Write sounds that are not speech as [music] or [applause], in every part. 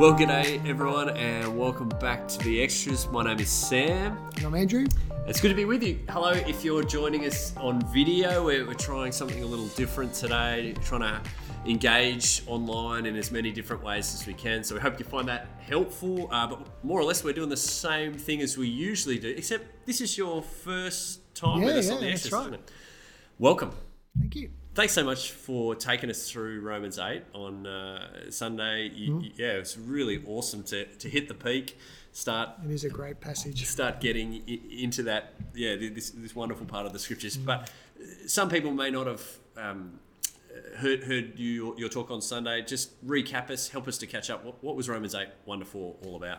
Well, g'day everyone, and welcome back to the extras. My name is Sam. And I'm Andrew. It's good to be with you. Hello, if you're joining us on video, we're, we're trying something a little different today, trying to engage online in as many different ways as we can. So we hope you find that helpful. Uh, but more or less, we're doing the same thing as we usually do, except this is your first time Yeah, with us yeah, on the extras, right. Welcome. Thank you. Thanks so much for taking us through Romans 8 on uh, Sunday. You, Mm-hmm. you- yeah, it's really awesome to, to hit the peak, start It is a great passage. start getting i- into that yeah this, this wonderful part of the scriptures. But uh, some people may not have um, heard heard you your talk on Sunday. Just recap us, help us to catch up. What, what was Romans 8 one to four all about?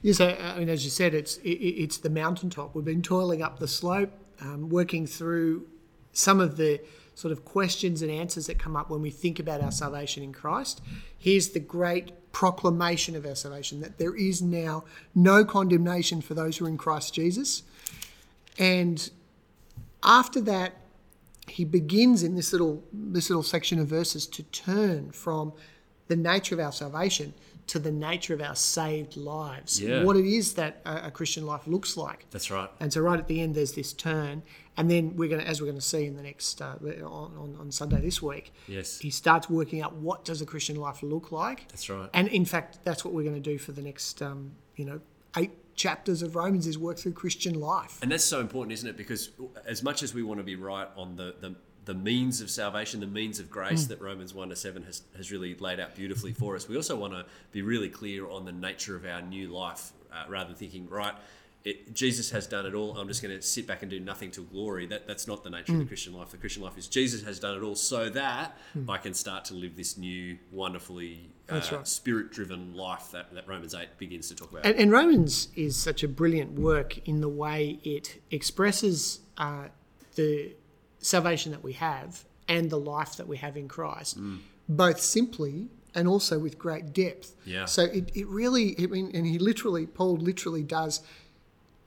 Yes, I I mean, as you said, it's it, it's the mountaintop. We've been toiling up the slope, um, working through some of the sort of questions and answers that come up when we think about our salvation in Christ. Here's the great proclamation of our salvation that there is now no condemnation for those who are in Christ Jesus. And after that, he begins in this little this little section of verses to turn from the nature of our salvation to the nature of our saved lives. Yeah. What it is that a, a Christian life looks like. That's right. And so right at the end, there's this turn, and then we're going to, as we're going to see in the next uh, on, on on Sunday this week, Yes. he starts working out what does a Christian life look like. That's right. And in fact, that's what we're going to do for the next, um, you know, eight chapters of Romans is work through Christian life. And that's so important, isn't it? Because as much as we want to be right on the, the, the means of salvation, the means of grace that Romans 1 to 7 has, has really laid out beautifully for us, we also want to be really clear on the nature of our new life uh, rather than thinking, right, it, Jesus has done it all. I'm just going to sit back and do nothing till glory. That, that's not the nature of the Christian life. The Christian life is Jesus has done it all so that I can start to live this new, wonderfully uh, right. spirit driven life that, that Romans 8 begins to talk about. And, and Romans is such a brilliant work in the way it expresses uh, the salvation that we have and the life that we have in Christ, both simply and also with great depth. Yeah. So it, it really, I mean, and he literally, Paul literally does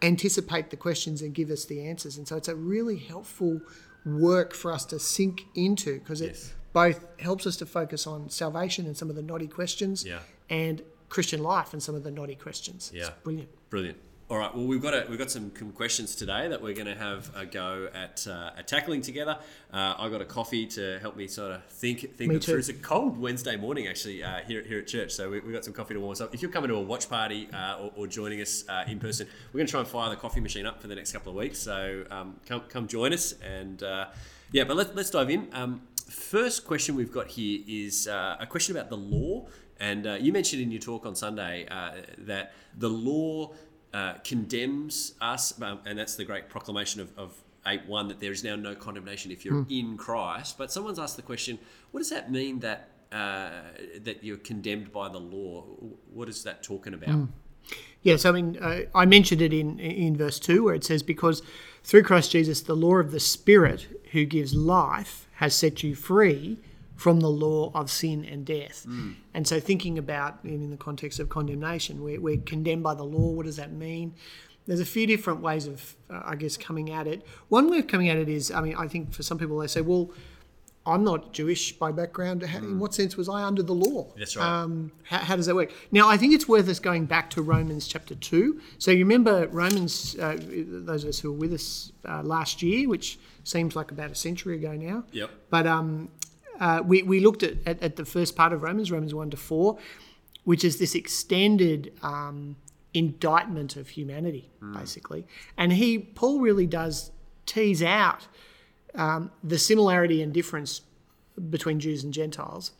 anticipate the questions and give us the answers. And so it's a really helpful work for us to sink into because it Yes. both helps us to focus on salvation and some of the knotty questions Yeah. and Christian life and some of the knotty questions. Yeah. It's brilliant. Brilliant. All right. Well, we've got a, we've got some questions today that we're going to have a go at, uh, at tackling together. Uh, I got a coffee to help me sort of think think Me through. too. It's a cold Wednesday morning actually uh, here here at church, so we, we've got some coffee to warm us up. If you're coming to a watch party uh, or, or joining us uh, in person, we're going to try and fire the coffee machine up for the next couple of weeks. So um, come come join us and uh, yeah. But let's let's dive in. Um, first question we've got here is uh, a question about the law. And uh, you mentioned in your talk on Sunday uh, that the law uh, condemns us, um, and that's the great proclamation of, of 8 1 that there is now no condemnation if you're in Christ. But someone's asked the question what does that mean that, uh, that you're condemned by the law? What is that talking about? Yes, I mean, uh, I mentioned it in in verse two where it says, "Because through Christ Jesus, the law of the Spirit who gives life has set you free from the law of sin and death." And so, thinking about in the context of condemnation, we're, we're condemned by the law. What does that mean? There's a few different ways of, uh, I guess, coming at it. One way of coming at it is, I mean, I think for some people they say, "Well." I'm not Jewish by background. How- In what sense was I under the law? That's right. Um, how, how does that work? Now, I think it's worth us going back to Romans chapter 2. So, you remember Romans, uh, those of us who were with us uh, last year, which seems like about a century ago now. Yep. But um, uh, we, we looked at, at, at the first part of Romans, Romans 1 to 4, which is this extended um, indictment of humanity, basically. And he, Paul really does tease out um, the similarity and difference between Jews and Gentiles.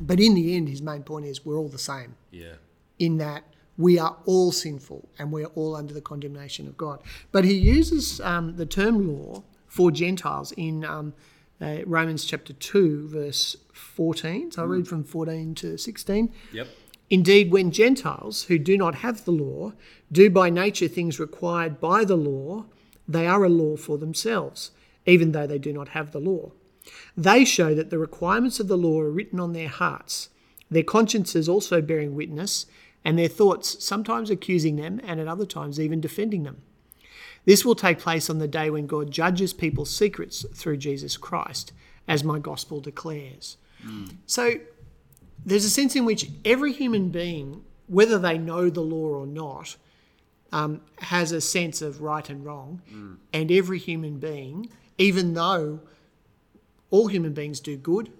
But in the end, his main point is we're all the same Yeah. in that we are all sinful and we're all under the condemnation of God. But he uses um, the term law for Gentiles in um, uh, Romans chapter 2, verse 14. So I'll read from 14 to 16. Yep. Indeed, when Gentiles who do not have the law do by nature things required by the law, they are a law for themselves, even though they do not have the law. They show that the requirements of the law are written on their hearts, their consciences also bearing witness, and their thoughts sometimes accusing them and at other times even defending them. This will take place on the day when God judges people's secrets through Jesus Christ, as my gospel declares. So there's a sense in which every human being whether they know the law or not, um, has a sense of right and wrong. And every human being, even though all human beings do good,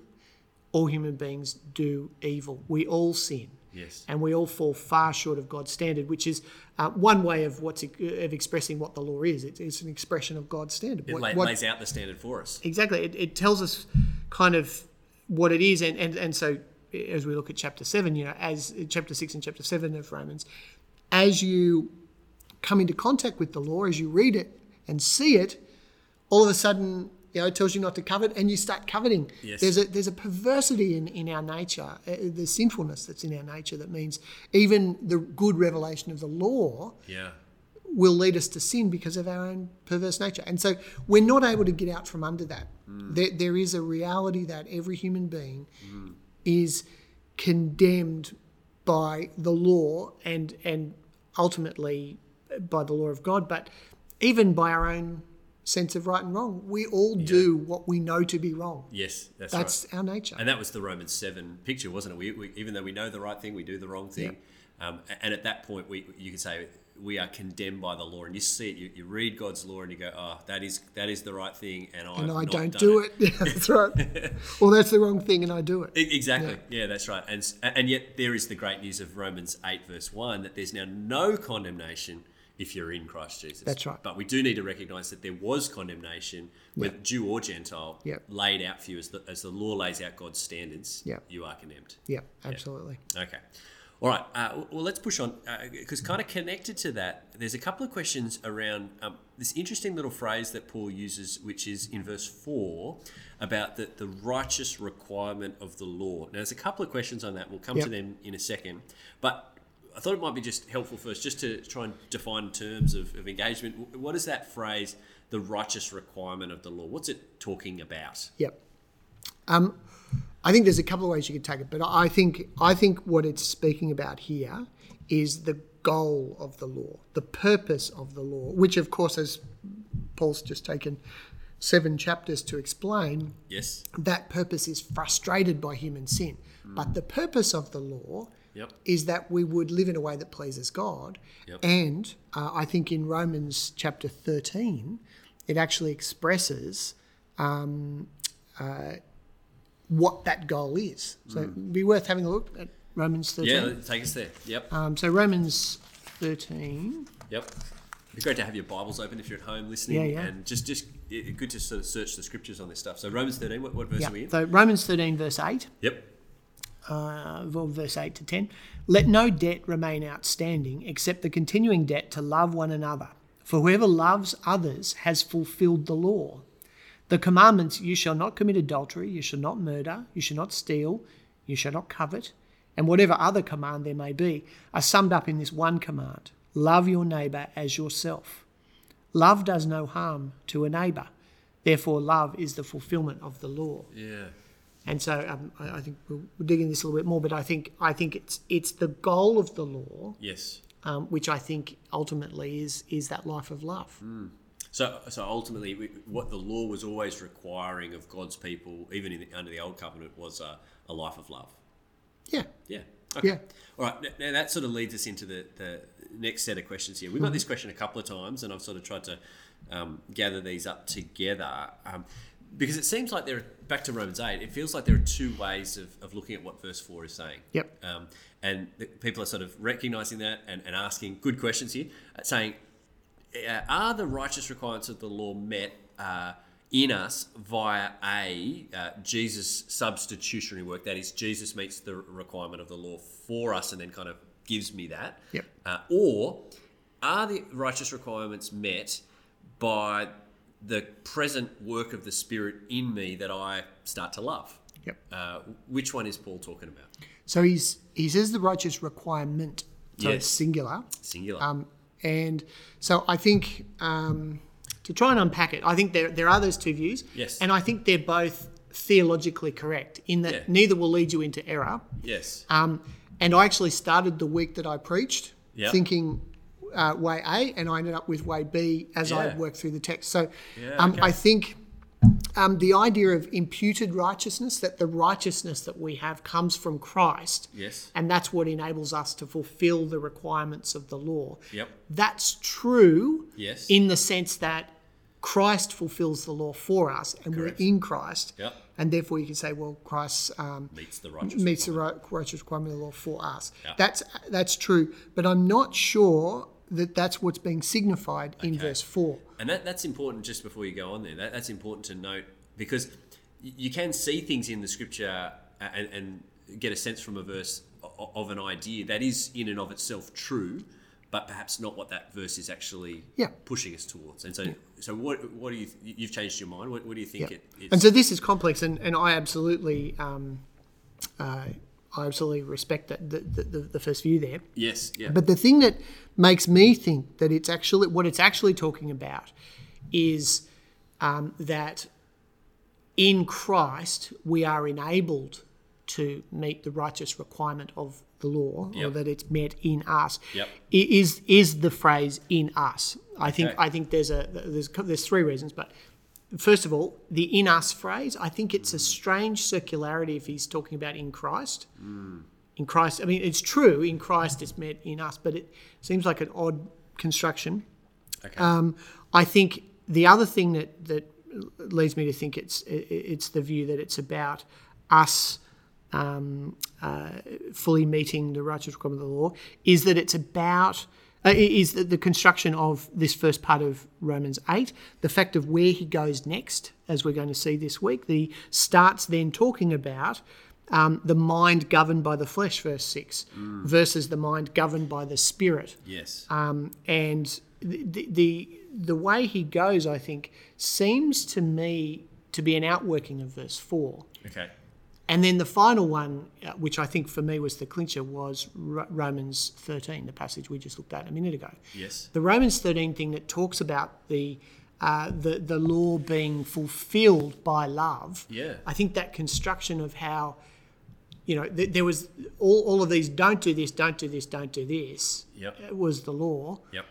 all human beings do evil. We all sin. Yes. And we all fall far short of God's standard, which is uh, one way of what's of expressing what the law is. It, it's an expression of God's standard. It What- la- what- lays out the standard for us. exactly. It, it tells us kind of what it is, and, and and so as we look at chapter seven, you know, as chapter six and chapter seven of Romans, as you come into contact with the law, as you read it and see it, all of a sudden, you know, it tells you not to covet, and you start coveting. Yes. There's a there's a perversity in, in our nature, uh, the sinfulness that's in our nature that means even the good revelation of the law Yeah. will lead us to sin because of our own perverse nature. And so we're not able to get out from under that. There, there is a reality that every human being is condemned by the law and and ultimately by the law of God, but even by our own sense of right and wrong. We all do what we know to be wrong. Yes, that's, right. Our nature. And that was the Romans 7 picture, wasn't it? We, we, even though we know the right thing, we do the wrong thing. Um, and at that point, we, you could say we are condemned by the law. And you see it, you, you read God's law and you go, oh, that is that is the right thing. And, and I don't do it. [laughs] Yeah, that's right. [laughs] well, that's the wrong thing, and I do it. Exactly. Yeah. that's right. And and yet there is the great news of Romans eight verse one that there's now no condemnation if you're in Christ Jesus. That's right. But we do need to recognise that there was condemnation, whether Jew or Gentile, Yep. laid out for you as the, as the law lays out God's standards. Yep. You are condemned. Yeah, absolutely. Okay. All right. Uh, well, let's push on because kind of connected to that, there's a couple of questions around um, this interesting little phrase that Paul uses, which is in verse four about the, the righteous requirement of the law. Now, there's a couple of questions on that. We'll come to them in a second, but. I thought it might be just helpful first, just to try and define terms of, of engagement. What is that phrase, the righteous requirement of the law? What's it talking about? Yep. Um, I think there's a couple of ways you could take it, but I think I think what it's speaking about here is the goal of the law, the purpose of the law, which of course, as Paul's just taken seven chapters to explain, Yes. that purpose is frustrated by human sin. But the purpose of the law Yep. is that we would live in a way that pleases God. Yep. And uh, I think in Romans chapter 13, it actually expresses um, uh, what that goal is. So it'd be worth having a look at Romans 13. Yeah, take us there. Yep. Um, so Romans 13. Yep. It'd be great to have your Bibles open if you're at home listening, Yeah, yeah. and just just it, good to sort of search the scriptures on this stuff. So Romans 13, what, what verse Yeah. are we in? So Romans 13, verse 8. Yep. Uh, verse 8 to 10. Let no debt remain outstanding except the continuing debt to love one another. For whoever loves others has fulfilled the law. The commandments you shall not commit adultery, you shall not murder, you shall not steal, you shall not covet, and whatever other command there may be are summed up in this one command love your neighbour as yourself. Love does no harm to a neighbour. Therefore, love is the fulfilment of the law. Yeah. And so um, I, I think we'll, we'll dig into this a little bit more, but I think I think it's it's the goal of the law, Yes. um, which I think ultimately is is that life of love. So, so ultimately, we- what the law was always requiring of God's people, even in the, under the old covenant, was a, a life of love. Yeah, Yeah. Okay. Yeah. All right. Now that sort of leads us into the, the next set of questions here. We've got this question a couple of times, and I've sort of tried to um, gather these up together um, because it seems like there. Are, back to Romans eight. It feels like there are two ways of, of looking at what verse four is saying. Yep. Um, and the, people are sort of recognizing that and, and asking good questions here, uh, saying, uh, are the righteous requirements of the law met uh, in us via a uh, Jesus substitutionary work? That is, Jesus meets the requirement of the law for us and then kind of gives me that. Yep. Uh, or are the righteous requirements met by the present work of the Spirit in me that I start to love? Yep. Uh, which one is Paul talking about? So he's he says the righteous requirement, so Yes. it's singular. Singular. Um, and so I think um, to try and unpack it, I think there there are those two views. Yes. And I think they're both theologically correct in that Yeah. neither will lead you into error. yes. Um, and I actually started the week that I preached Yeah. thinking uh, way A, and I ended up with way B as I worked through the text. So Yeah, um, okay. I think um, the idea of imputed righteousness, that the righteousness that we have comes from Christ. Yes. And that's what enables us to fulfill the requirements of the law. Yep. That's true Yes. in the sense that Christ fulfills the law for us and Correct. we're in Christ. Yep. And therefore you can say, well, Christ um, Meets the righteous. meets the right, righteous requirement of the law for us. Yeah. That's that's true, but I'm not sure that that's what's being signified in verse four. And that, that's important just before you go on there. That, that's important to note because you can see things in the scripture and, and get a sense from a verse of an idea that is in and of itself true, but perhaps not what that verse is actually Yeah. pushing us towards. And so, so what, what do you, you've changed your mind? What, what do you think Yeah. it is? And so this is complex, and, and I absolutely, um, uh, I absolutely respect that the, the, the, first view there. yes, yeah. But the thing that makes me think that it's actually what it's actually talking about is um, that in Christ we are enabled to meet the righteous requirement of the law, or that it's met in us. Yep. Is is the phrase in us? I think Okay. I think there's a there's there's three reasons, but first of all, the in us phrase, I think it's a strange circularity if he's talking about in Christ. In Christ, I mean, it's true, in Christ it's met in us, but it seems like an odd construction. okay. Um, I think the other thing that, that leads me to think it's it's the view that it's about us um, uh, fully meeting the righteous requirement of the law is that it's about uh, is the, the construction of this first part of Romans 8, the fact of where he goes next, as we're going to see this week. The starts then talking about um, the mind governed by the flesh, verse 6, versus the mind governed by the spirit. yes. Um, and the, the the way he goes, I think, seems to me to be an outworking of verse four. okay. And then the final one, uh, which I think for me was the clincher, was Ro- Romans 13, the passage we just looked at a minute ago. Yes. The Romans 13 thing that talks about the uh, the the law being fulfilled by love. Yeah. I think that construction of how, you know, th- there was all, all of these don't do this, don't do this, don't do this. Yep. uh, Was the law. Yep.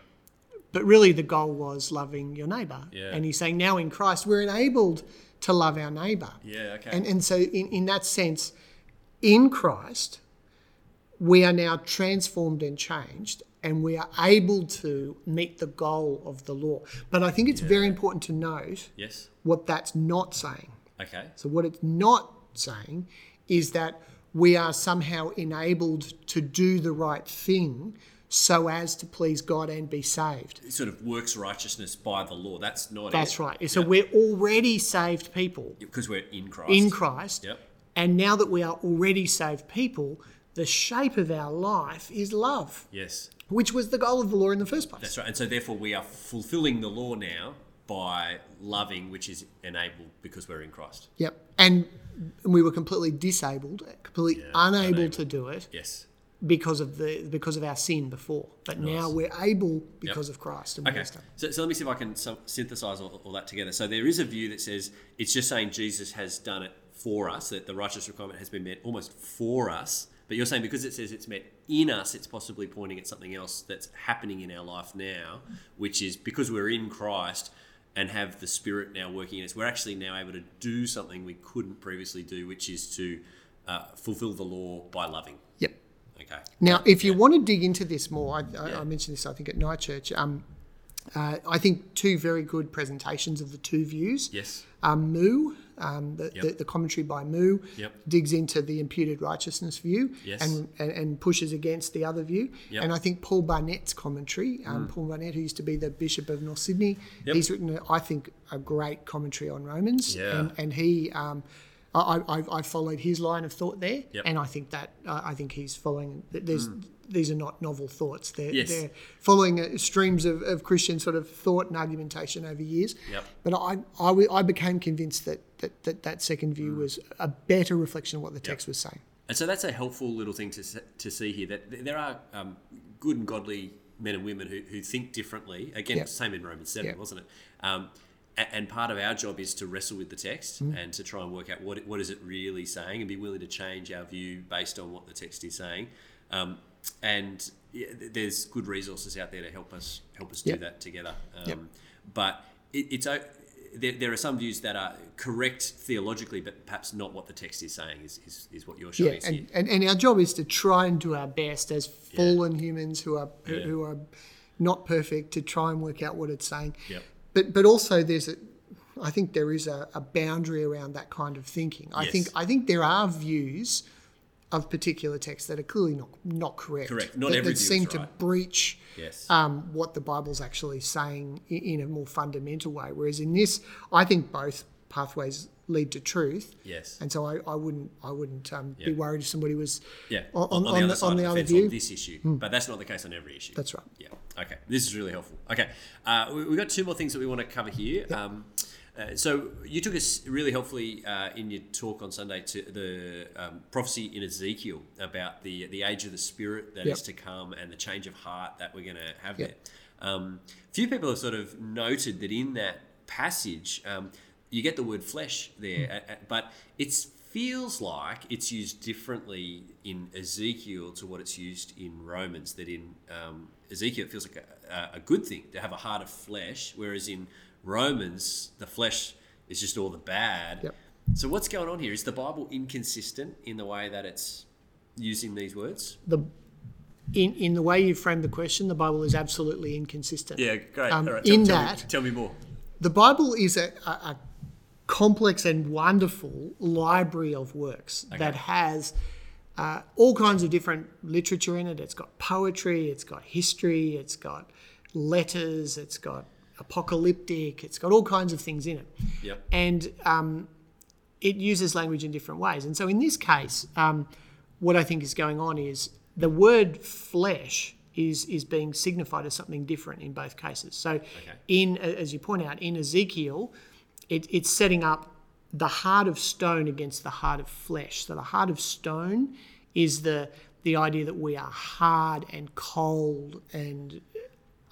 But really, the goal was loving your neighbour. Yeah. And he's saying now in Christ, we're enabled to love our neighbour. Yeah. Okay. And, and so, in, in that sense, in Christ, we are now transformed and changed, and we are able to meet the goal of the law. But I think it's very important to note yes. what that's not saying. Okay. So, what it's not saying is that we are somehow enabled to do the right thing so as to please God and be saved. It sort of works righteousness by the law. That's not That's it. right. So, we're already saved people Because we're in Christ. in Christ. Yep. And now that we are already saved people, the shape of our life is love, Yes. which was the goal of the law in the first place. That's right. And so therefore we are fulfilling the law now by loving, which is enabled because we're in Christ. Yep. And we were completely disabled, completely unable unable. to do it Yes. Because of the because of our sin before. But now we're able because of Christ Okay. So, so let me see if I can synthesize all, all that together. So there is a view that says it's just saying Jesus has done it for us, that the righteous requirement has been met almost for us. But you're saying because it says it's met in us, it's possibly pointing at something else that's happening in our life now, which is because we're in Christ and have the Spirit now working in us, we're actually now able to do something we couldn't previously do, which is to uh, fulfill the law by loving. Okay. Now, if you want to dig into this more, I, I, I mentioned this, I think, at Night Church. Um, uh, I think two very good presentations of the two views. Yes. Um, Moo, um, the, Yep. the, the commentary by Moo, Yep. digs into the imputed righteousness view Yes. and, and, and pushes against the other view. Yep. And I think Paul Barnett's commentary, um, Paul Barnett, who used to be the Bishop of North Sydney, he's written, I think, a great commentary on Romans. Yeah. And, and he. I, I, I followed his line of thought there, Yep. and I think that uh, I think he's following. There's these are not novel thoughts. They're, Yes. they're following uh, streams of, of Christian sort of thought and argumentation over years. Yep. But I became convinced that that, that that second view Mm. was a better reflection of what the text was saying. And so that's a helpful little thing to, to see here that there are um, good and godly men and women who, who think differently. Again, Yeah. same in Romans 7, Yeah. wasn't it? Um, and part of our job is to wrestle with the text Mm. and to try and work out what, what is it really saying and be willing to change our view based on what the text is saying. Um, and yeah, there's good resources out there to help us help us do that together. Um, Yep. But it, it's there, there are some views that are correct theologically, but perhaps not what the text is saying. Is, is, is what you're showing Yeah, and, and, and our job is to try and do our best as fallen humans who are who, Yeah. who are not perfect to try and work out what it's saying. Yep. But but also there's a I think there is a, a boundary around that kind of thinking. I Yes. think I think there are views of particular texts that are clearly not not correct. Correct. Not that, every that view seem is to right. breach Yes. um, what the Bible's actually saying in, in a more fundamental way. Whereas in this, I think both pathways lead to truth. Yes. And so I, I wouldn't I wouldn't um, Yeah. be worried if somebody was Yeah, on, on, on, the other the, side on of the the other view. On this issue, but that's not the case on every issue. That's right. Yeah. Okay. This is really helpful. Okay. Uh, we, we've got two more things that we want to cover here. Um, uh, so you took us really helpfully uh, in your talk on Sunday to the um, prophecy in Ezekiel about the the age of the Spirit that is Yep. to come and the change of heart that we're going to have Yep. there. Um, few people have sort of noted that in that passage um, you get the word flesh there, a- but it feels like it's used differently in Ezekiel to what it's used in Romans. That in um, Ezekiel it feels like a, a good thing to have a heart of flesh, whereas in Romans the flesh is just all the bad. Yep. So what's going on here? Is the Bible inconsistent in the way that it's using these words? The in in the way you framed the question, the Bible is absolutely inconsistent. Yeah, great. Um, All right, in tell, tell that- me, tell me more. The Bible is a, a, a complex and wonderful library of works that has uh, all kinds of different literature in it. It's got poetry, it's got history, it's got letters, it's got apocalyptic, it's got all kinds of things in it. Yep. And um, it uses language in different ways. And so in this case, um, what I think is going on is the word flesh is is being signified as something different in both cases. So in as you point out in Ezekiel, it, it's setting up the heart of stone against the heart of flesh. So the heart of stone is the the idea that we are hard and cold and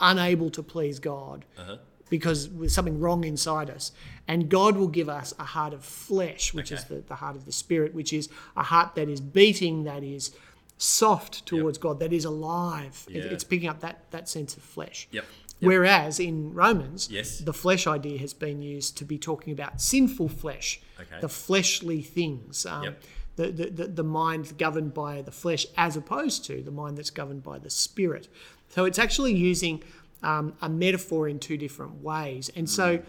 unable to please God uh-huh. because there's something wrong inside us. And God will give us a heart of flesh, which is the, the heart of the spirit, which is a heart that is beating, that is soft towards God, that is alive. It- it's picking up that, that sense of flesh. Yep. Whereas in Romans, Yes. the flesh idea has been used to be talking about sinful flesh, Okay. the fleshly things, um, Yep. the, the, the, the mind governed by the flesh, as opposed to the mind that's governed by the spirit. So it's actually using um, a metaphor in two different ways. And so Mm.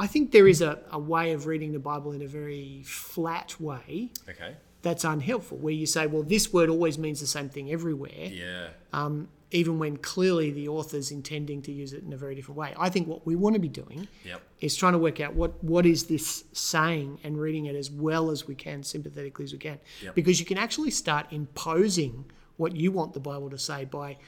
I think there is a, a way of reading the Bible in a very flat way Okay. that's unhelpful, where you say, well, this word always means the same thing everywhere Yeah. um, even when clearly the author's intending to use it in a very different way. I think what we want to be doing Yep. is trying to work out what, what is this saying and reading it as well as we can, sympathetically as we can. Yep. Because you can actually start imposing what you want the Bible to say by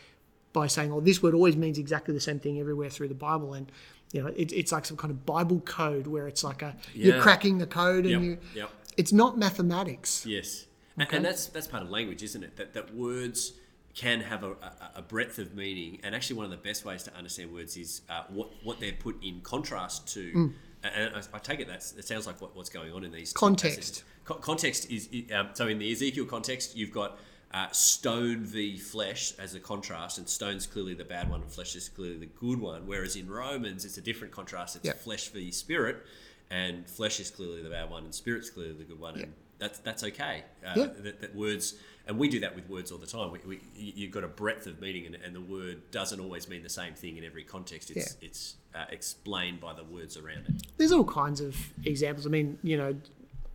by saying, "Oh, this word always means exactly the same thing everywhere through the Bible," and you know, it, it's like some kind of Bible code where it's like a you're cracking the code and Yep. you. It's not mathematics. Yes, A- and that's that's part of language, isn't it? That that words can have a, a, breadth of meaning, and actually one of the best ways to understand words is uh, what what they're put in contrast to. Mm. And I, I take it that it sounds like what, what's going on in these Context. Co- context is um, so in the Ezekiel context, you've got. Uh, stone v flesh as a contrast, and stone's clearly the bad one, and flesh is clearly the good one. Whereas in Romans, it's a different contrast. It's Yep. flesh v spirit, and flesh is clearly the bad one, and spirit's clearly the good one. And that's that's okay. Uh, Yeah. that, that words, and we do that with words all the time. We, we, you- you've got a breadth of meaning, and, and the word doesn't always mean the same thing in every context. It's it's uh, explained by the words around it. there's all kinds of examples. I mean, you know,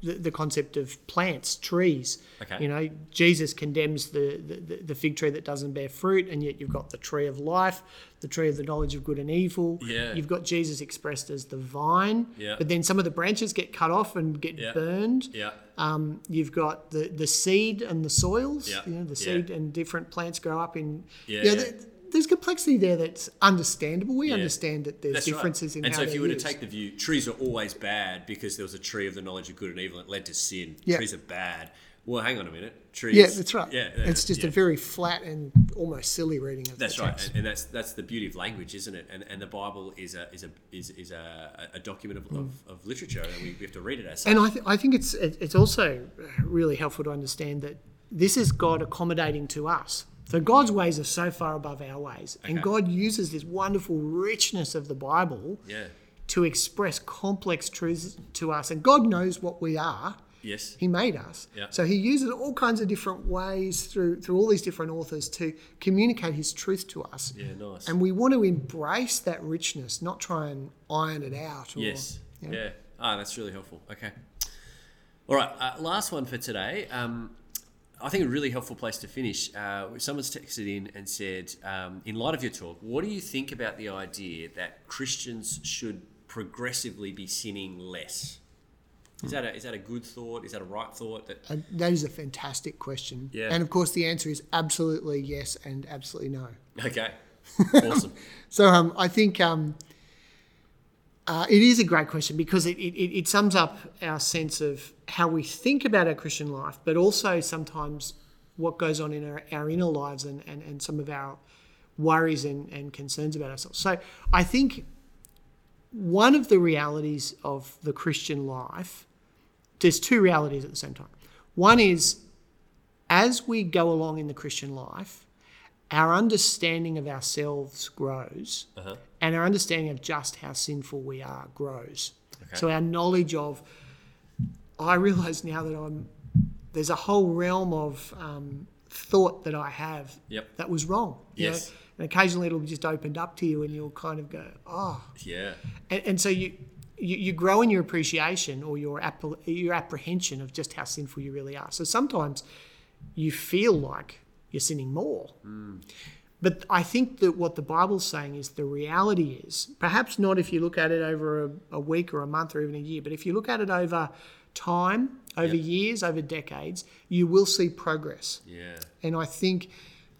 the, the concept of plants, trees. Okay. You know, Jesus condemns the, the, the fig tree that doesn't bear fruit, and yet you've got the tree of life, the tree of the knowledge of good and evil. Yeah. You've got Jesus expressed as the vine. Yeah. But then some of the branches get cut off and get Yeah. burned. Yeah, Um, you've got the, the seed and the soils. Yeah. You know, the Yeah. seed and different plants grow up in. Yeah, yeah. there- there's complexity there that's understandable. We Yeah. understand that there's that's differences right. in and how so if you were used. to take the view, trees are always bad because there was a tree of the knowledge of good and evil that led to sin. Yeah. Trees are bad. Well, hang on a minute. Trees. Yeah, that's right. Yeah, it's just yeah. a very flat and almost silly reading of that That's right, and, and that's that's the beauty of language, isn't it? And and the Bible is a is a is, is a, a document of, of, of literature, and we, we have to read it as. And I, th- I think it's it's also really helpful to understand that this is God accommodating to us. So God's ways are so far above our ways, and God uses this wonderful richness of the Bible yeah, to express complex truths to us. And God knows what we are. Yes. He made us. Yeah. So he uses all kinds of different ways through through all these different authors to communicate his truth to us. Yeah, nice. And we want to embrace that richness, not try and iron it out. Or, Yes. you know. Yeah. Ah, that's really helpful. Okay. All right. Uh, last one for today. Um, I think a really helpful place to finish. Uh, someone's texted in and said, um, in light of your talk, what do you think about the idea that Christians should progressively be sinning less? Is that a, is that a good thought? Is that a right thought? That And that is a fantastic question. Yeah. And of course, the answer is absolutely yes and absolutely no. okay, [laughs] awesome. So um, I think um, uh, it is a great question because it, it, it sums up our sense of how we think about our Christian life, but also sometimes what goes on in our, our inner lives and, and, and some of our worries and, and concerns about ourselves. So I think one of the realities of the Christian life, there's two realities at the same time. One is as we go along in the Christian life, our understanding of ourselves grows Uh-huh. and our understanding of just how sinful we are grows. Okay. So our knowledge of, I realize now that I'm, there's a whole realm of um, thought that I have Yep. that was wrong. Yes. know? And occasionally it'll be just opened up to you and you'll kind of go, oh. Yeah. And, and so you, you, you grow in your appreciation or your, app, your apprehension of just how sinful you really are. So sometimes you feel like you're sinning more. But I think that what the Bible's saying is the reality is, perhaps not if you look at it over a, a week or a month or even a year, but if you look at it over time, over Yep. years, over decades, you will see progress. Yeah. And I think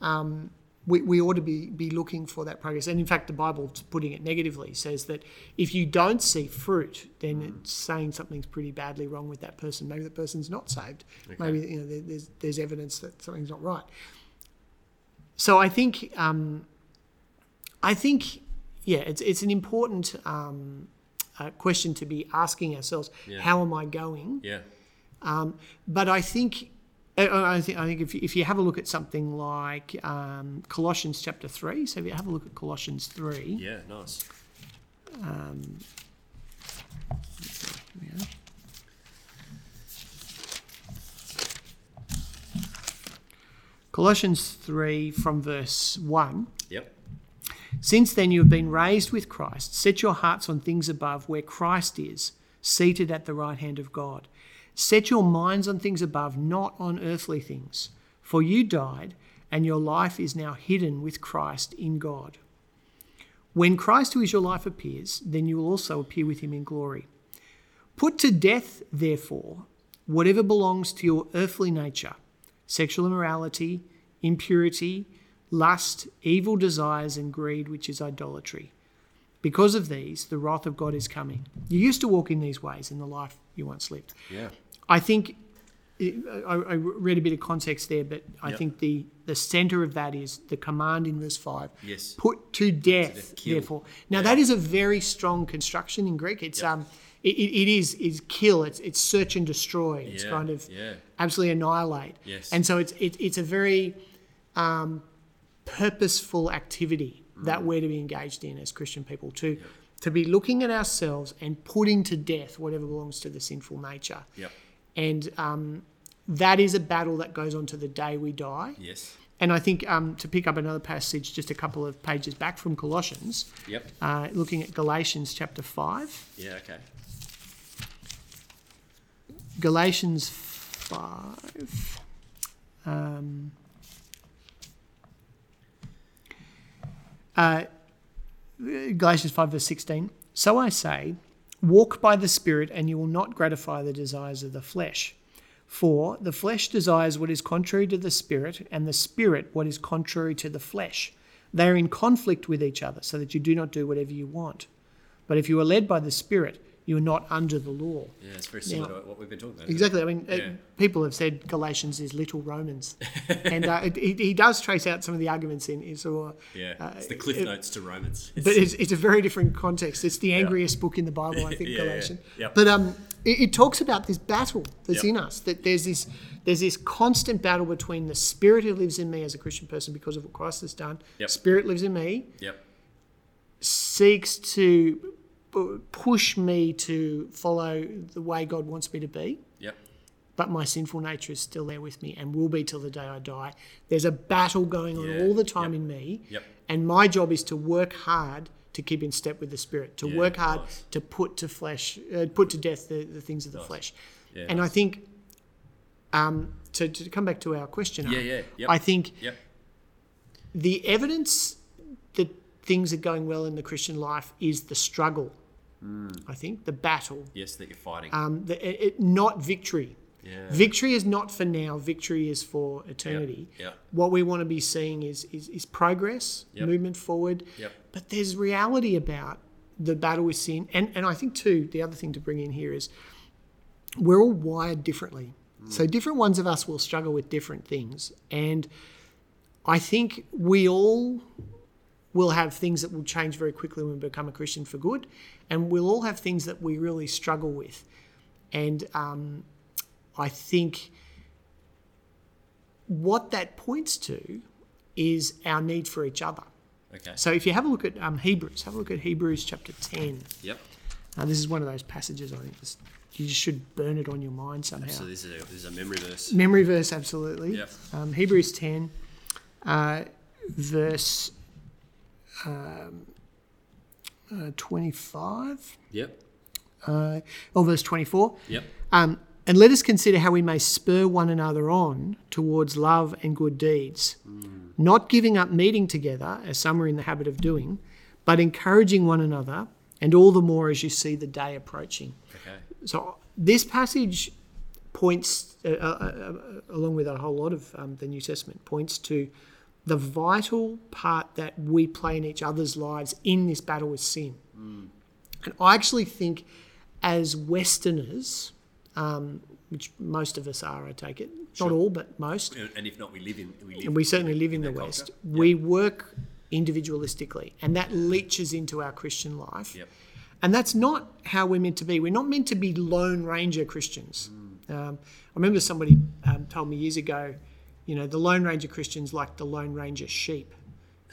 um, we, we ought to be, be looking for that progress. And in fact, the Bible, putting it negatively, says that if you don't see fruit, then it's saying something's pretty badly wrong with that person. Maybe that person's not saved. Okay. Maybe you know there, there's there's evidence that something's not right. So I think um, I think yeah, it's it's an important um, uh, question to be asking ourselves. Yeah. How am I going? Yeah. But I think, I- I think, I think if, you- if you have a look at something like um, Colossians chapter 3, so if you have a look at Colossians 3, Yeah. Nice. here Colossians 3 from verse 1. Yep. Since then you have been raised with Christ. Set your hearts on things above where Christ is, seated at the right hand of God. Set your minds on things above, not on earthly things. For you died, and your life is now hidden with Christ in God. When Christ, who is your life, appears, then you will also appear with him in glory. Put to death, therefore, whatever belongs to your earthly nature sexual immorality, impurity, lust, evil desires, and greed, which is idolatry. Because of these, the wrath of God is coming. You used to walk in these ways in the life you once lived. Yeah. I think I, I read a bit of context there, but I Yep. think the, the center of that is the command in verse 5 Yes. put to death, death, therefore. Now, Yeah. that is a very strong construction in Greek. It's, Yep. um, it, it it is, is kill, it's, it's search and destroy, it's Yeah, kind of yeah. absolutely annihilate. Yes. And so it's, it, it's a very um, purposeful activity that Mm. we're to be engaged in as Christian people, to, to be looking at ourselves and putting to death whatever belongs to the sinful nature. Yep. And um, that is a battle that goes on to the day we die. Yes. And I think um, to pick up another passage just a couple of pages back from Colossians, Yep. uh, looking at Galatians chapter 5. Yeah. Okay. Galatians 5. Um, uh, Galatians 5, verse 16. So I say, walk by the Spirit, and you will not gratify the desires of the flesh. For the flesh desires what is contrary to the Spirit, and the Spirit what is contrary to the flesh. They are in conflict with each other, so that you do not do whatever you want. But if you are led by the Spirit, you are not under the law. Yeah. It's very similar to what we've been talking about. Exactly. I mean, uh, Yeah. people have said Galatians is little Romans, [laughs] and uh, it, he, he does trace out some of the arguments in is or. Yeah. uh, it's the cliff it- notes to Romans. But it's, it's a very different context. It's the angriest book in the Bible, I think, [laughs] Yeah, yeah, Galatians. Yep. But um, it, it talks about this battle that's Yep. in us. That there's this there's this constant battle between the Spirit who lives in me as a Christian person because of what Christ has done. Yep. Spirit lives in me, yep. seeks to push me to follow the way God wants me to be. Yep. But my sinful nature is still there with me and will be till the day I die. There's a battle going on Yeah, all the time yep, in me. yep. And my job is to work hard to keep in step with the Spirit, to Yeah, work hard nice. to put to flesh, uh, put to death the, the things of the flesh. Yeah, and I think, um, to, to come back to our question, Yeah, yeah, yep. I think Yep. the evidence that things are going well in the Christian life is the struggle. Mm. I think the battle, Yes, that you're fighting. um, the, it, it- not victory. yeah. Victory is not for now. Victory is for eternity. Yep. What we want to be seeing is is, is progress, Yep. movement forward. Yep. But there's reality about the battle with sin, and and I think too the other thing to bring in here is we're all wired differently. Mm. So different ones of us will struggle with different things, and I think we all will have things that will change very quickly when we become a Christian for good, and we'll all have things that we really struggle with. And um, I think what that points to is our need for each other. Okay. So if you have a look at um, Hebrews, have a look at Hebrews chapter 10. Yep. Uh, this is one of those passages I think this, you just should burn it on your mind somehow. So this is a, this is a memory verse. Memory verse, absolutely. Yep. Um, Hebrews 10, uh, verse um, uh, 25, Yep. uh, or verse 24. Yep. Um, and let us consider how we may spur one another on towards love and good deeds, not giving up meeting together, as some are in the habit of doing, but encouraging one another, and all the more as you see the day approaching. Okay. So this passage points, uh, uh, uh, along with a whole lot of um, the New Testament, points to the vital part that we play in each other's lives in this battle with sin. And I actually think, as Westerners, um, which most of us are, I take it, not all, but most, And- if not, we live in we live. and we certainly live in the West, culture. we work individualistically, and that leaches into our Christian life. Yep. And that's not how we're meant to be. We're not meant to be Lone Ranger Christians. Um, I remember somebody um, told me years ago, you know, the Lone Ranger Christians like the Lone Ranger sheep,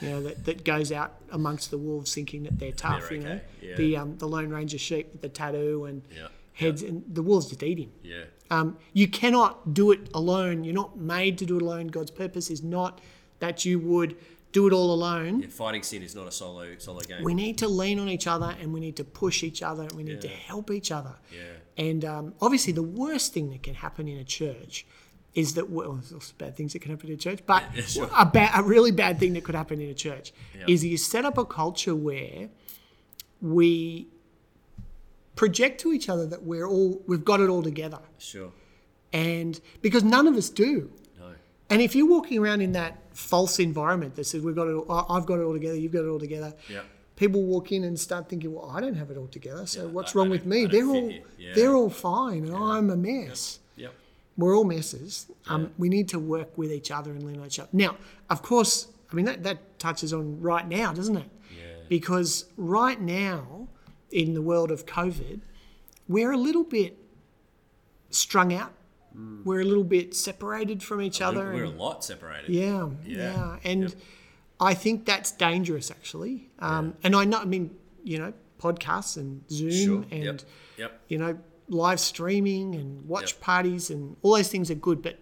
you know, that, that goes out amongst the wolves thinking that they're tough, They're you know. yeah. The, um, the Lone Ranger sheep with the tattoo and Yeah. heads, and the wolves just eat him. Yeah. Um, you cannot do it alone. You're not made to do it alone. God's purpose is not that you would do it all alone. Yeah. Fighting sin is not a solo solo game. We need to lean on each other and we need to push each other and we need to help each other. Yeah. And um, obviously, the worst thing that can happen in a church is that, well, there's bad things that can happen in a church, but Yeah, sure. a, ba- a really bad thing that could happen in a church is you set up a culture where we project to each other that we're all, we've got it all together. Sure. And because none of us do. No. And if you're walking around in that false environment that says we've got it, all, I've got it all together, you've got it all together, Yeah. people walk in and start thinking, well, I don't have it all together. So Yeah, what's I- wrong I with me? They're all. Yeah. they're all fine, and I'm a mess. We're all messes. Um, we need to work with each other and lean on each other. Now, of course, I mean that that touches on right now, doesn't it? Yeah. Because right now, in the world of COVID, we're a little bit strung out. We're a little bit separated from each other. We're, we're a lot separated. yeah, Yeah. yeah, and Yep. I think that's dangerous actually. Um, And I know, I mean, you know, podcasts and Zoom Sure. and Yep. Yep. you know, live streaming and watch Yep. parties and all those things are good, but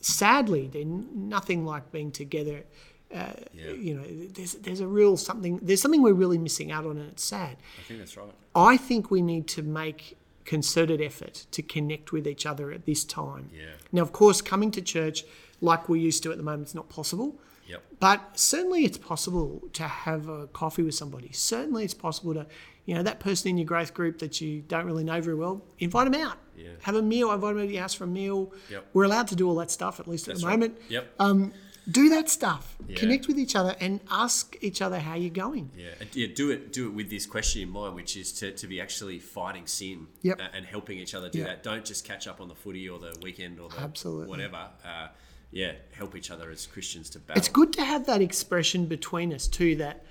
sadly, they're nothing like being together. Uh, Yeah. You know, there's there's a real something. There's something we're really missing out on, and it's sad. I think that's right. I think we need to make concerted effort to connect with each other at this time. Yeah. Now, of course, coming to church like we used to at the moment is not possible. Yep. But certainly it's possible to have a coffee with somebody. Certainly it's possible to, you know, that person in your growth group that you don't really know very well, invite them out. Yeah. Have a meal, invite them to your house for a meal. Yep. We're allowed to do all that stuff, at least at That's the right. moment. Yep. Um, do that stuff. Yeah. Connect with each other and ask each other how you're going. Yeah, yeah. Do it. Do it with this question in mind, which is to, to be actually fighting sin. Yep. And helping each other do Yep. that. Don't just catch up on the footy or the weekend or the Absolutely. whatever. Uh, yeah, help each other as Christians to battle. It's good to have that expression between us too that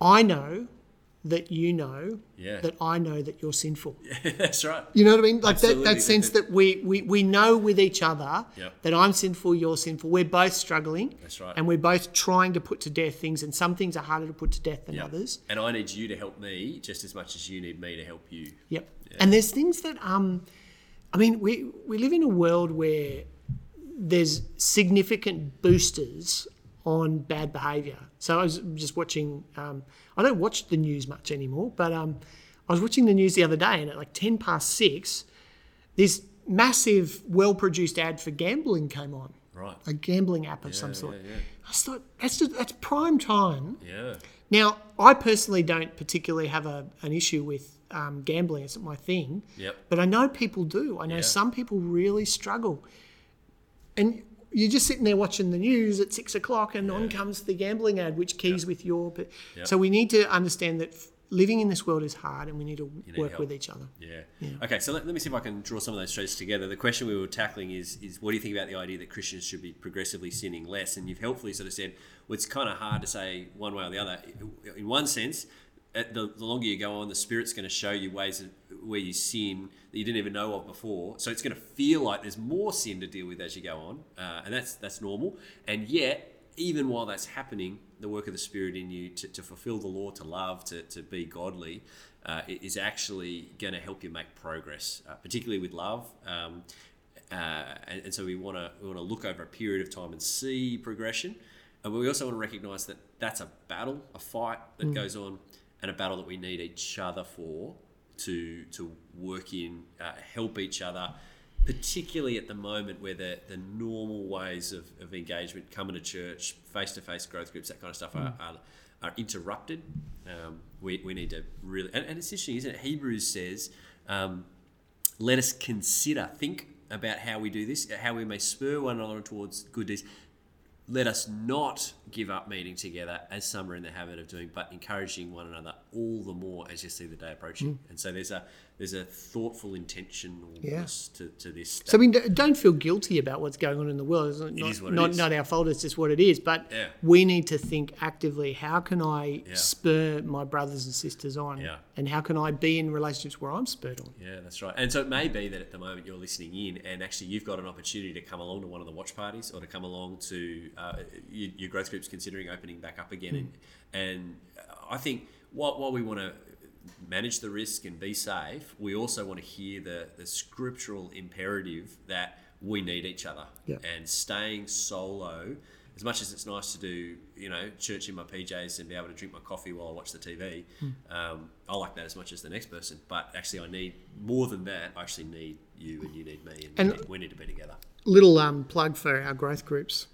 I know that you know Yeah. that I know that you're sinful. Yeah, [laughs] That's right. You know what I mean? Like that, Absolutely. that sense that we, we, we know with each other Yep. that I'm sinful, you're sinful. We're both struggling. That's right. And we're both trying to put to death things, and some things are harder to put to death than Yep. others. And I need you to help me just as much as you need me to help you. Yep. And there's things that um, I mean, we we live in a world where there's significant boosters on bad behaviour. So I was just watching. Um, I don't watch the news much anymore, but um, I was watching the news the other day, and at like ten past six, this massive, well-produced ad for gambling came on, Right. a gambling app of some sort. yeah, yeah. I thought that's just, that's prime time Yeah. now, I personally don't particularly have a, an issue with um, gambling. It's not my thing. Yep. But I know people do. I know Yeah. some people really struggle. And you're just sitting there watching the news at six o'clock, and on comes the gambling ad, which keys with your. But Yep. so we need to understand that living in this world is hard, and we need to need work help. with each other. Yeah. Okay, so let, let me see if I can draw some of those threads together. The question we were tackling is, is what do you think about the idea that Christians should be progressively sinning less? And you've helpfully sort of said, well, it's kind of hard to say one way or the other. In one sense, the, the longer you go on, the Spirit's going to show you ways of, where you sin that you didn't even know of before. So it's going to feel like there's more sin to deal with as you go on, uh, and that's that's normal. And yet, even while that's happening, the work of the Spirit in you to, to fulfill the law, to love, to, to be godly, uh, is actually going to help you make progress, uh, particularly with love. Um, uh, and, and so we want to we want to look over a period of time and see progression, and we also want to recognise that that's a battle, a fight that goes on, and a battle that we need each other for to to work in, uh, help each other, particularly at the moment where the, the normal ways of, of engagement, coming to church, face to face growth groups, that kind of stuff are, are, are interrupted. Um, we, we need to really, and, and it's interesting, isn't it? Hebrews says, um, let us consider, think about how we do this, how we may spur one another towards good deeds. Let us not give up meeting together as some are in the habit of doing, but encouraging one another all the more as you see the day approaching. Mm. And so there's a there's a thoughtful intentionalness to, to this. So I mean, don't feel guilty about what's going on in the world. It's not, is what it not, is. not our fault. It's just what it is. But Yeah. we need to think actively. How can I Yeah. spur my brothers and sisters on? Yeah. And how can I be in relationships where I'm spurred on? Yeah, that's right. And so it may be that at the moment you're listening in, and actually you've got an opportunity to come along to one of the watch parties, or to come along to uh, your, your growth groups considering opening back up again. And, and I think what while we want to manage the risk and be safe, we also want to hear the, the scriptural imperative that we need each other. Yeah. And staying solo, as much as it's nice to do, you know, church in my PJs and be able to drink my coffee while I watch the TV, um, I like that as much as the next person. But actually, I need more than that. I actually need you and you need me, and, And- we, need, we need to be together. Little um, plug for our growth groups.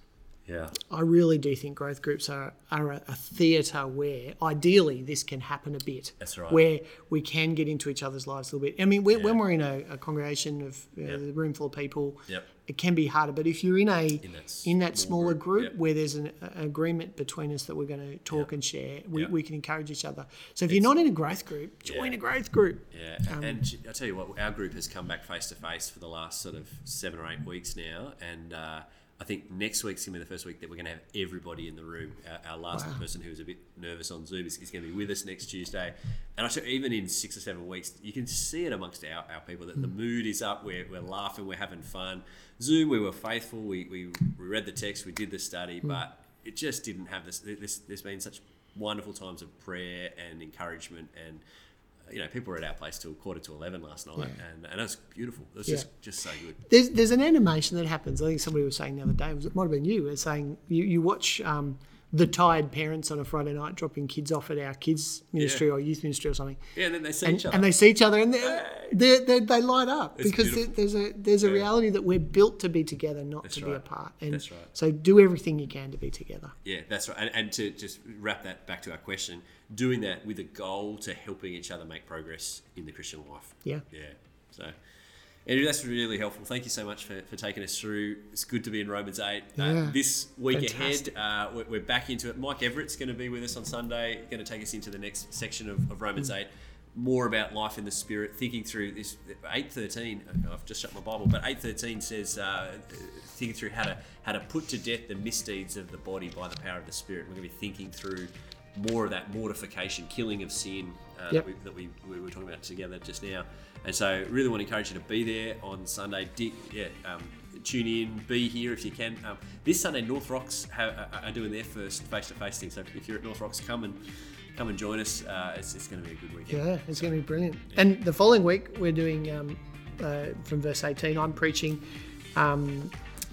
Yeah. I really do think growth groups are, are a, a theatre where ideally this can happen a bit. That's right. Where we can get into each other's lives a little bit. I mean, when, when we're in a, a congregation of uh, Yep. a room full of people, Yep. it can be harder. But if you're in a In that in that small smaller group, group, yep. where there's an agreement between us that we're going to talk and share, we, we can encourage each other. So if you're not in a growth group, join Yeah. a growth group. Yeah, Um, and I tell you what, our group has come back face to face for the last sort of seven or eight weeks now, and uh, I think next week's going to be the first week that we're going to have everybody in the room. Our, our last person who was a bit nervous on Zoom is, is going to be with us next Tuesday, and I you, even in six or seven weeks, you can see it amongst our, our people that the hmm. mood is up. We're, we're laughing, we're having fun. Zoom, we were faithful. We, we, we read the text, we did the study, hmm. but it just didn't have this. this there's been such wonderful times of prayer and encouragement and you know, people were at our place till quarter to eleven last night, and, and it was beautiful. It was Yeah. just just so good. There's there's an animation that happens. I think somebody was saying the other day. It, was, it might have been you. Was saying you you watch um, the tired parents on a Friday night dropping kids off at our kids ministry or youth ministry or something. Yeah, and then they see And, each other. and they see each other and they're, they're, they're, they light up It's because beautiful. there's a there's a Yeah. reality that we're built to be together, not That's to be apart. And That's right. so do everything you can to be together. yeah, that's right. And, and to just wrap that back to our question, doing that with a goal to helping each other make progress in the Christian life. Yeah. Yeah. So, Andrew, that's really helpful. Thank you so much for, for taking us through. It's good to be in Romans 8. Uh, this week Fantastic. ahead, uh, we're, we're back into it. Mike Everett's going to be with us on Sunday, going to take us into the next section of, of Romans 8. More about life in the Spirit, thinking through this. 8.13, I've just shut my Bible, but 8.13 says, uh, thinking through how to, how to put to death the misdeeds of the body by the power of the Spirit. We're going to be thinking through more of that mortification, killing of sin uh, Yep. that, we, that we, we were talking about together just now. And so, really want to encourage you to be there on Sunday. Dick, yeah, um, tune in, be here if you can. Um, this Sunday, North Rocks ha- are- are doing their first face-to-face thing. So if you're at North Rocks, come and come and join us. Uh, it's it's going to be a good weekend. Yeah, it's going to be brilliant. And the following week, we're doing um, uh, from verse 18. I'm preaching, um,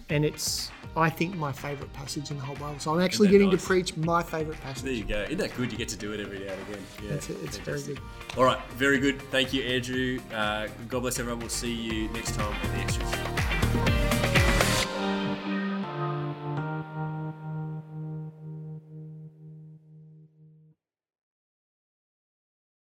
and it's I think my favourite passage in the whole Bible. So I'm actually getting nice? to preach my favourite passage. There you go. Isn't that good? You get to do it every now and again. Yeah, It's, it's very good. All right, very good. Thank you, Andrew. Uh, God bless everyone. We'll see you next time on the extras.